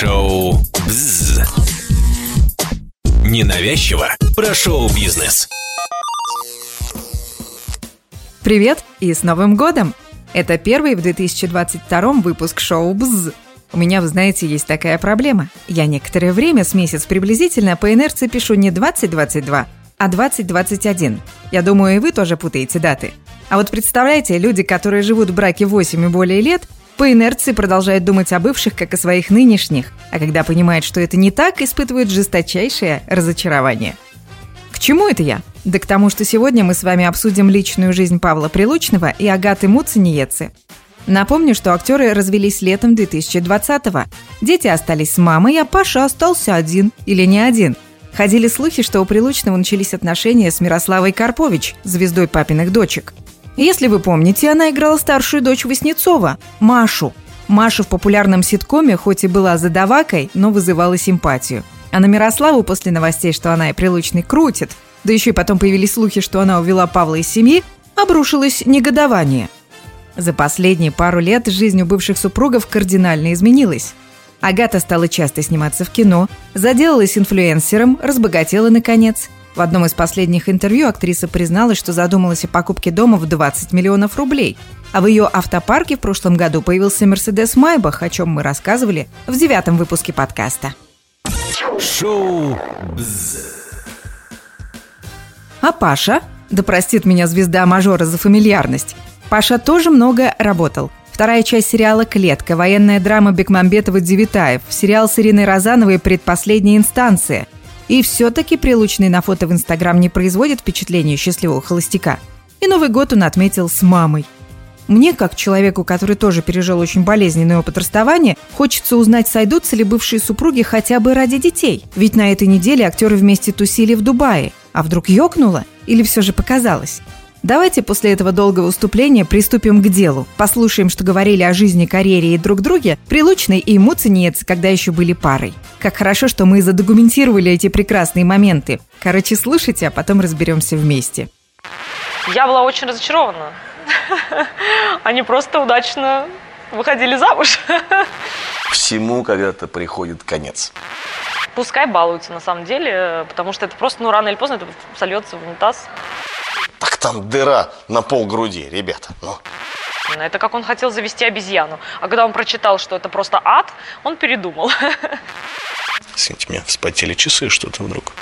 Шоу «Бзз». Ненавязчиво про шоу-бизнес. Привет и с Новым годом! Это первый в 2022 выпуск шоу «Бзз». У меня, вы знаете, есть такая проблема. Я некоторое время, с месяц приблизительно, по инерции пишу не 2022, а 2021. Я думаю, и вы тоже путаете даты. А вот представляете, люди, которые живут в браке 8 и более лет, по инерции продолжают думать о бывших, как о своих нынешних, а когда понимают, что это не так, испытывают жесточайшее разочарование. К чему это я? Да к тому, что сегодня мы с вами обсудим личную жизнь Павла Прилучного и Агаты Муцениецы. Напомню, что актеры развелись летом 2020-го. Дети остались с мамой, а Паша остался один или не один. Ходили слухи, что у Прилучного начались отношения с Мирославой Карпович, звездой папиных дочек – если вы помните, она играла старшую дочь Васнецова, Машу. Маша в популярном ситкоме хоть и была задавакой, но вызывала симпатию. А на Мирославу после новостей, что она и Прилучный крутит, да еще и потом появились слухи, что она увела Павла из семьи, обрушилось негодование. За последние пару лет жизнь у бывших супругов кардинально изменилась. Агата стала часто сниматься в кино, заделалась инфлюенсером, разбогатела наконец – в одном из последних интервью актриса призналась, что задумалась о покупке дома в 20 миллионов рублей. А в ее автопарке в прошлом году появился Мерседес Майбах, о чем мы рассказывали в девятом выпуске подкаста. Шоу «Бзз». А Паша, да простит меня звезда мажора за фамильярность, Паша тоже много работал. Вторая часть сериала «Клетка», военная драма Бекмамбетова-Девитаев, сериал с Ириной Розановой «Предпоследняя инстанция», и все-таки прилучный на фото в Инстаграм не производит впечатление счастливого холостяка. И Новый год он отметил с мамой. Мне, как человеку, который тоже пережил очень болезненный опыт расставания, хочется узнать, сойдутся ли бывшие супруги хотя бы ради детей. Ведь на этой неделе актеры вместе тусили в Дубае. А вдруг ёкнуло? Или все же показалось? Давайте после этого долгого выступления приступим к делу. Послушаем, что говорили о жизни, карьере и друг друге Прилучный и Муцениец, когда еще были парой. Как хорошо, что мы задокументировали эти прекрасные моменты. Короче, слушайте, а потом разберемся вместе. Я была очень разочарована. Они просто удачно выходили замуж. Всему когда-то приходит конец. Пускай балуются на самом деле, потому что это просто, ну, рано или поздно это сольется в унитаз. Так там дыра на пол груди, ребята. Ну. Это как он хотел завести обезьяну. А когда он прочитал, что это просто ад, он передумал. Извините, меня вспотели часы, что-то вдруг.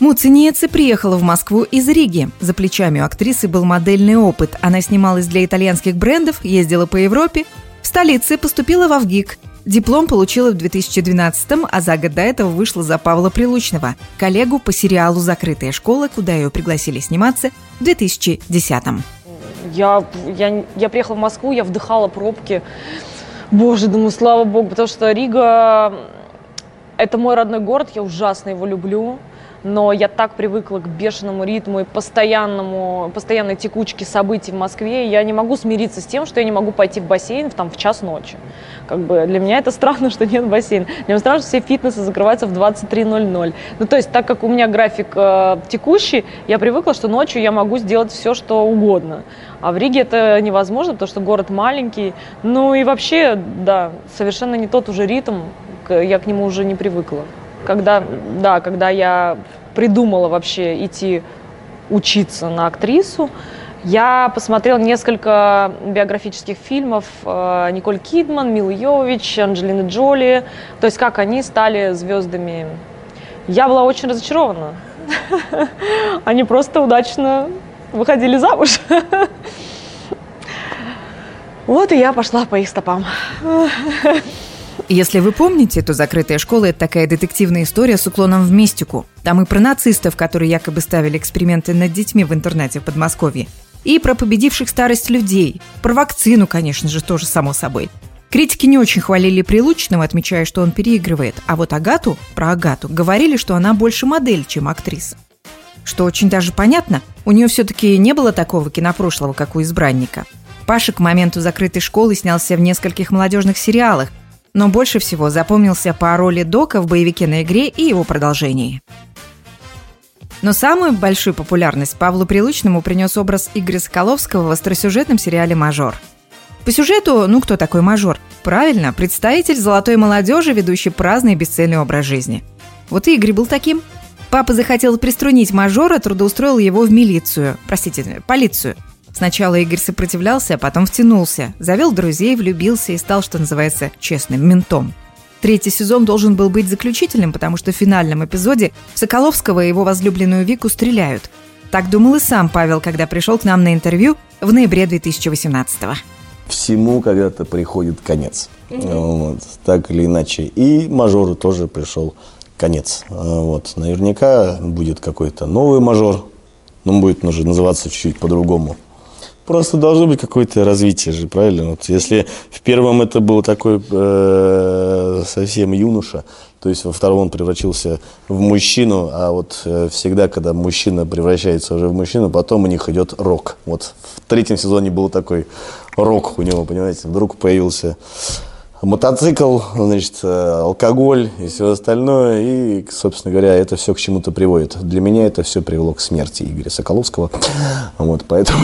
Муцениеце приехала в Москву из Риги. За плечами у актрисы был модельный опыт. Она снималась для итальянских брендов, ездила по Европе. В столице поступила в Авгик. Диплом получила в 2012-м, а за год до этого вышла за Павла Прилучного, коллегу по сериалу «Закрытая школа», куда ее пригласили сниматься в 2010-м. Я, я, я приехала в Москву, я вдыхала пробки. Боже, думаю, слава богу, потому что Рига – это мой родной город, я ужасно его люблю но я так привыкла к бешеному ритму и постоянному, постоянной текучке событий в Москве, я не могу смириться с тем, что я не могу пойти в бассейн в, там, в час ночи. Как бы для меня это странно, что нет бассейна. Для меня странно, что все фитнесы закрываются в 23.00. Ну, то есть, так как у меня график э, текущий, я привыкла, что ночью я могу сделать все, что угодно. А в Риге это невозможно, потому что город маленький. Ну и вообще, да, совершенно не тот уже ритм, я к нему уже не привыкла когда, да, когда я придумала вообще идти учиться на актрису, я посмотрела несколько биографических фильмов э, Николь Кидман, Мил Йович, Анджелины Джоли, то есть как они стали звездами. Я была очень разочарована. Они просто удачно выходили замуж. Вот и я пошла по их стопам. Если вы помните, то «Закрытая школа» — это такая детективная история с уклоном в мистику. Там и про нацистов, которые якобы ставили эксперименты над детьми в интернете в Подмосковье, и про победивших старость людей. Про вакцину, конечно же, тоже само собой. Критики не очень хвалили Прилучного, отмечая, что он переигрывает. А вот Агату, про Агату, говорили, что она больше модель, чем актриса. Что очень даже понятно, у нее все-таки не было такого кинопрошлого, как у избранника. Паша к моменту закрытой школы снялся в нескольких молодежных сериалах, но больше всего запомнился по роли Дока в боевике на игре и его продолжении. Но самую большую популярность Павлу Прилучному принес образ Игоря Соколовского в остросюжетном сериале «Мажор». По сюжету, ну кто такой мажор? Правильно, представитель золотой молодежи, ведущий праздный и бесцельный образ жизни. Вот и Игорь был таким. Папа захотел приструнить мажора, трудоустроил его в милицию. Простите, полицию. Сначала Игорь сопротивлялся, а потом втянулся. Завел друзей, влюбился и стал, что называется, честным ментом. Третий сезон должен был быть заключительным, потому что в финальном эпизоде Соколовского и его возлюбленную Вику стреляют. Так думал и сам Павел, когда пришел к нам на интервью в ноябре 2018 -го. Всему когда-то приходит конец. Вот, так или иначе. И мажору тоже пришел конец. А, Вот. Наверняка будет какой-то новый мажор. Но он будет уже называться чуть-чуть по-другому. Просто должно быть какое-то развитие же, правильно? Вот если в первом это был такой э, совсем юноша, то есть во втором он превратился в мужчину, а вот э, всегда, когда мужчина превращается уже в мужчину, потом у них идет рок. Вот в третьем сезоне был такой рок у него, понимаете, вдруг появился мотоцикл, значит, э, алкоголь и все остальное. И, собственно говоря, это все к чему-то приводит. Для меня это все привело к смерти Игоря Соколовского. Вот, поэтому...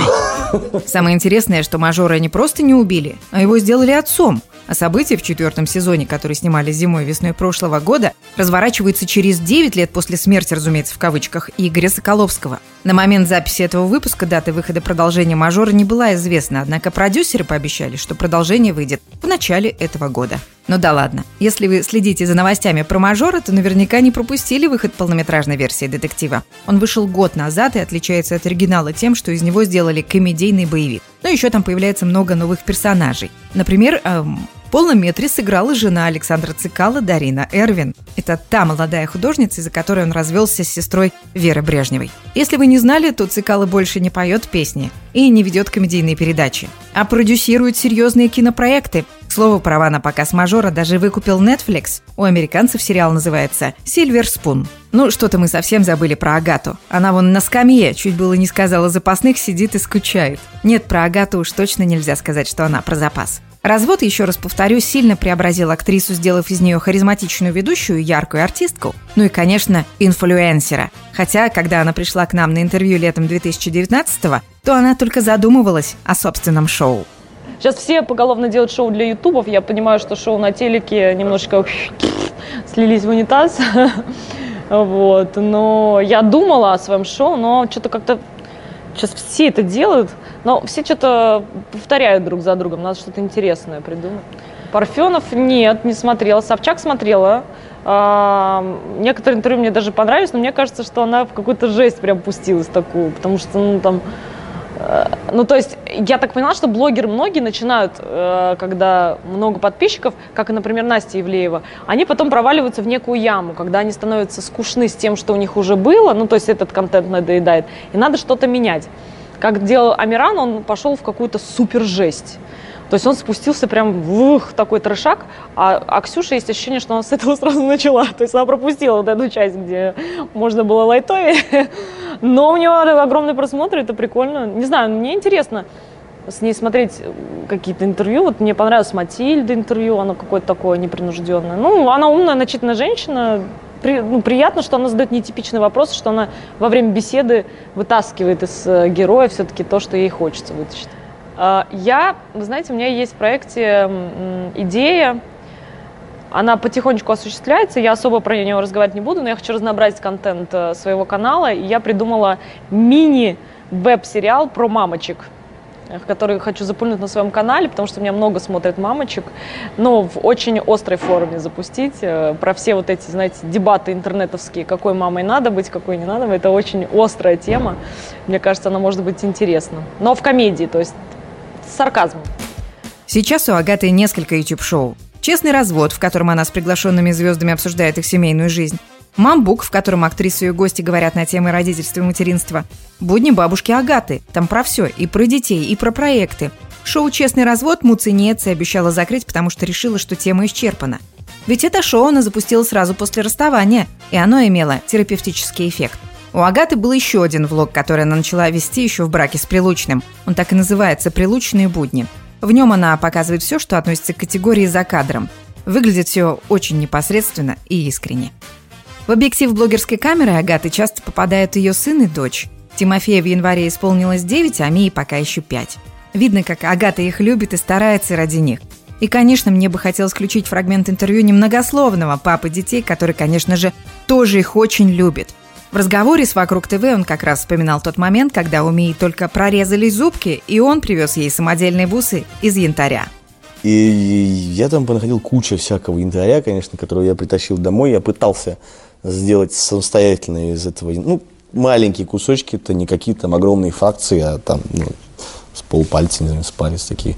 Самое интересное, что мажора не просто не убили, а его сделали отцом. А события в четвертом сезоне, которые снимали зимой и весной прошлого года, разворачиваются через 9 лет после смерти, разумеется, в кавычках, Игоря Соколовского. На момент записи этого выпуска даты выхода продолжения «Мажора» не была известна, однако продюсеры пообещали, что продолжение выйдет в начале этого года. Ну да ладно. Если вы следите за новостями про «Мажора», то наверняка не пропустили выход полнометражной версии детектива. Он вышел год назад и отличается от оригинала тем, что из него сделали комедийный боевик. Но еще там появляется много новых персонажей. Например, эм, полном метре сыграла жена Александра Цикала Дарина Эрвин. Это та молодая художница, из-за которой он развелся с сестрой Веры Брежневой. Если вы не знали, то Цикала больше не поет песни и не ведет комедийные передачи, а продюсирует серьезные кинопроекты. К слову, права на показ мажора даже выкупил Netflix. У американцев сериал называется «Silver Spoon». Ну, что-то мы совсем забыли про Агату. Она вон на скамье, чуть было не сказала запасных, сидит и скучает. Нет, про Агату уж точно нельзя сказать, что она про запас. Развод, еще раз повторю, сильно преобразил актрису, сделав из нее харизматичную ведущую, яркую артистку. Ну и, конечно, инфлюенсера. Хотя, когда она пришла к нам на интервью летом 2019-го, то она только задумывалась о собственном шоу. Сейчас все поголовно делают шоу для ютубов. Я понимаю, что шоу на телеке немножечко слились в унитаз. Вот. Но я думала о своем шоу, но что-то как-то сейчас все это делают, но все что-то повторяют друг за другом. Надо что-то интересное придумать. Парфенов нет, не смотрела. Собчак смотрела. А, некоторые интервью мне даже понравились, но мне кажется, что она в какую-то жесть прям пустилась такую, потому что, ну, там, э, ну, то есть, я так поняла, что блогеры многие начинают, э, когда много подписчиков, как, например, Настя Евлеева, они потом проваливаются в некую яму, когда они становятся скучны с тем, что у них уже было, ну, то есть, этот контент надоедает, и надо что-то менять. Как делал Амиран, он пошел в какую-то супер жесть. То есть он спустился прям в такой трешак, а, а Ксюша есть ощущение, что она с этого сразу начала. То есть она пропустила вот эту часть, где можно было лайтовее. Но у нее огромный просмотр, это прикольно. Не знаю, мне интересно с ней смотреть какие-то интервью. Вот мне понравилось Матильда интервью, оно какое-то такое непринужденное. Ну, она умная, начитанная женщина, при, ну, приятно, что она задает нетипичный вопрос, что она во время беседы вытаскивает из э, героя все-таки то, что ей хочется вытащить. Э, я, вы знаете, у меня есть в проекте идея, она потихонечку осуществляется, я особо про нее разговаривать не буду, но я хочу разнообразить контент э, своего канала, и я придумала мини-веб-сериал про мамочек который хочу запульнуть на своем канале, потому что меня много смотрят мамочек, но в очень острой форме запустить. э, Про все вот эти, знаете, дебаты интернетовские, какой мамой надо быть, какой не надо. Это очень острая тема. Мне кажется, она может быть интересна. Но в комедии, то есть с сарказмом. Сейчас у Агаты несколько YouTube-шоу. «Честный развод», в котором она с приглашенными звездами обсуждает их семейную жизнь. «Мамбук», в котором актрисы и ее гости говорят на темы родительства и материнства. «Будни бабушки Агаты». Там про все. И про детей, и про проекты. Шоу «Честный развод» Муцинеция обещала закрыть, потому что решила, что тема исчерпана. Ведь это шоу она запустила сразу после расставания, и оно имело терапевтический эффект. У Агаты был еще один влог, который она начала вести еще в браке с Прилучным. Он так и называется «Прилучные будни». В нем она показывает все, что относится к категории «за кадром». Выглядит все очень непосредственно и искренне. В объектив блогерской камеры Агаты часто попадают ее сын и дочь. Тимофея в январе исполнилось 9, а Мии пока еще 5. Видно, как Агата их любит и старается ради них. И, конечно, мне бы хотелось включить фрагмент интервью немногословного папы детей, который, конечно же, тоже их очень любит. В разговоре с «Вокруг ТВ» он как раз вспоминал тот момент, когда у Мии только прорезались зубки, и он привез ей самодельные бусы из янтаря. И я там понаходил кучу всякого янтаря, конечно, которого я притащил домой. Я пытался сделать самостоятельно из этого, ну, маленькие кусочки, это не какие-то там огромные факции, а там, ну, с полпальца, не знаю, с палец такие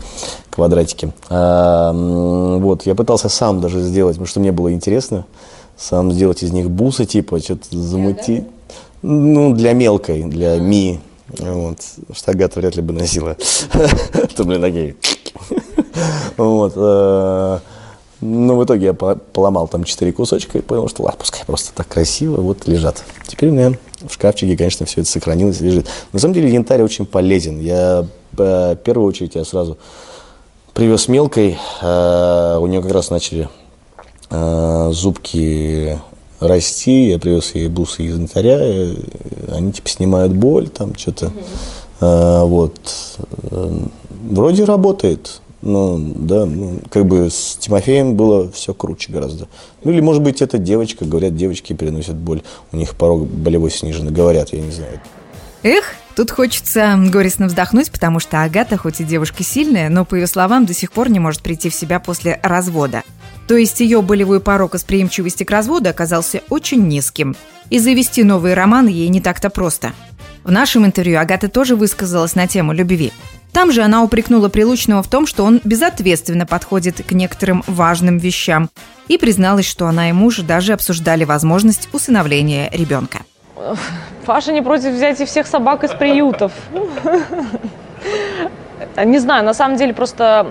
квадратики. А, вот, я пытался сам даже сделать, потому что мне было интересно, сам сделать из них бусы, типа, что-то замутить. Ну, для мелкой, для ми. Вот. Штагат вряд ли бы носила. То, блин, такие. Вот. Э, но в итоге я поломал там четыре кусочка и понял, что ладно, пускай просто так красиво вот лежат. Теперь у меня в шкафчике, конечно, все это сохранилось, лежит. На самом деле янтарь очень полезен. Я э, в первую очередь я сразу привез мелкой, э, у нее как раз начали зубки расти, я привез ей бусы из янтаря, они типа снимают боль, там что-то, вот, вроде работает, ну, да, ну, как бы с Тимофеем было все круче гораздо. Ну, или, может быть, это девочка, говорят, девочки переносят боль, у них порог болевой снижен, говорят, я не знаю. Эх, тут хочется горестно вздохнуть, потому что Агата, хоть и девушка сильная, но, по ее словам, до сих пор не может прийти в себя после развода. То есть ее болевой порог восприимчивости к разводу оказался очень низким. И завести новый роман ей не так-то просто. В нашем интервью Агата тоже высказалась на тему любви. Там же она упрекнула Прилучного в том, что он безответственно подходит к некоторым важным вещам и призналась, что она и муж даже обсуждали возможность усыновления ребенка. Паша не против взять и всех собак из приютов. Не знаю, на самом деле просто,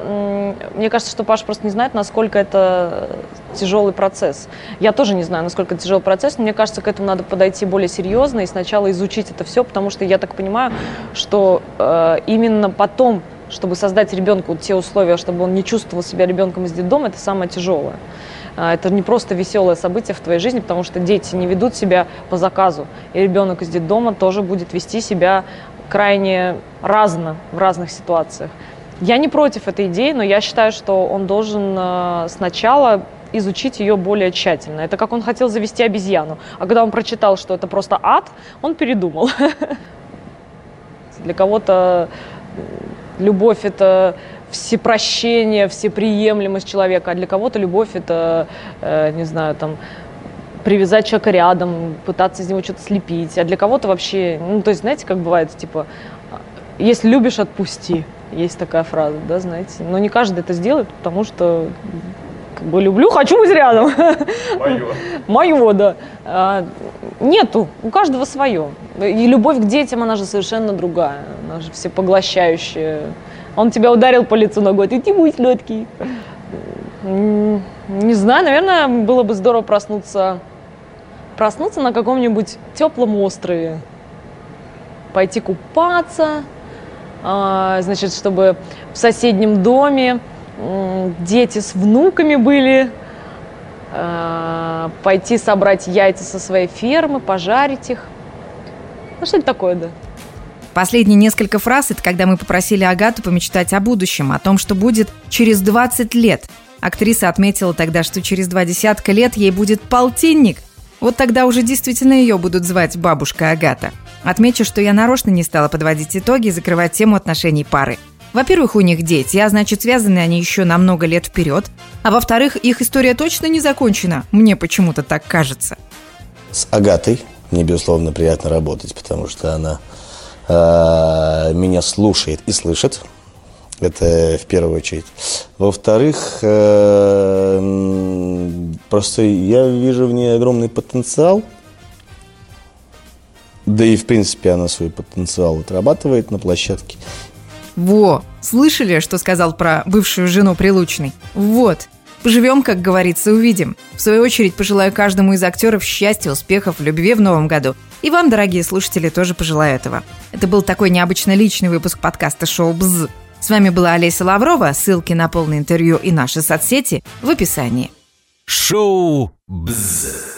мне кажется, что Паша просто не знает, насколько это тяжелый процесс. Я тоже не знаю, насколько это тяжелый процесс, но мне кажется, к этому надо подойти более серьезно и сначала изучить это все, потому что я так понимаю, что э, именно потом, чтобы создать ребенку те условия, чтобы он не чувствовал себя ребенком из детдома, это самое тяжелое. А, это не просто веселое событие в твоей жизни, потому что дети не ведут себя по заказу. И ребенок из детдома тоже будет вести себя крайне разно в разных ситуациях. Я не против этой идеи, но я считаю, что он должен э, сначала изучить ее более тщательно. Это как он хотел завести обезьяну. А когда он прочитал, что это просто ад, он передумал. Для кого-то любовь – это всепрощение, всеприемлемость человека, а для кого-то любовь – это, э, не знаю, там, привязать человека рядом, пытаться из него что-то слепить. А для кого-то вообще, ну, то есть, знаете, как бывает, типа, если любишь, отпусти. Есть такая фраза, да, знаете. Но не каждый это сделает, потому что как бы люблю, хочу быть рядом. Мое. Мое, да. А, нету, у каждого свое. И любовь к детям, она же совершенно другая. Она же всепоглощающая. Он тебя ударил по лицу ногой, ты тимуй сладкий. Не знаю, наверное, было бы здорово проснуться проснуться на каком-нибудь теплом острове, пойти купаться, а, значит, чтобы в соседнем доме дети с внуками были, а, пойти собрать яйца со своей фермы, пожарить их. Ну, что-то такое, да. Последние несколько фраз – это когда мы попросили Агату помечтать о будущем, о том, что будет через 20 лет. Актриса отметила тогда, что через два десятка лет ей будет полтинник – вот тогда уже действительно ее будут звать бабушка Агата. Отмечу, что я нарочно не стала подводить итоги и закрывать тему отношений пары. Во-первых, у них дети, а значит, связаны они еще на много лет вперед. А во-вторых, их история точно не закончена. Мне почему-то так кажется. С Агатой мне, безусловно, приятно работать, потому что она э, меня слушает и слышит. Это в первую очередь. Во-вторых, э, просто я вижу в ней огромный потенциал. Да и, в принципе, она свой потенциал отрабатывает на площадке. Во, слышали, что сказал про бывшую жену Прилучной? Вот, Поживем, как говорится, увидим. В свою очередь, пожелаю каждому из актеров счастья, успехов, любви в новом году. И вам, дорогие слушатели, тоже пожелаю этого. Это был такой необычно личный выпуск подкаста «Шоу БЗ». С вами была Олеся Лаврова. Ссылки на полное интервью и наши соцсети в описании. Шоу «Бзз».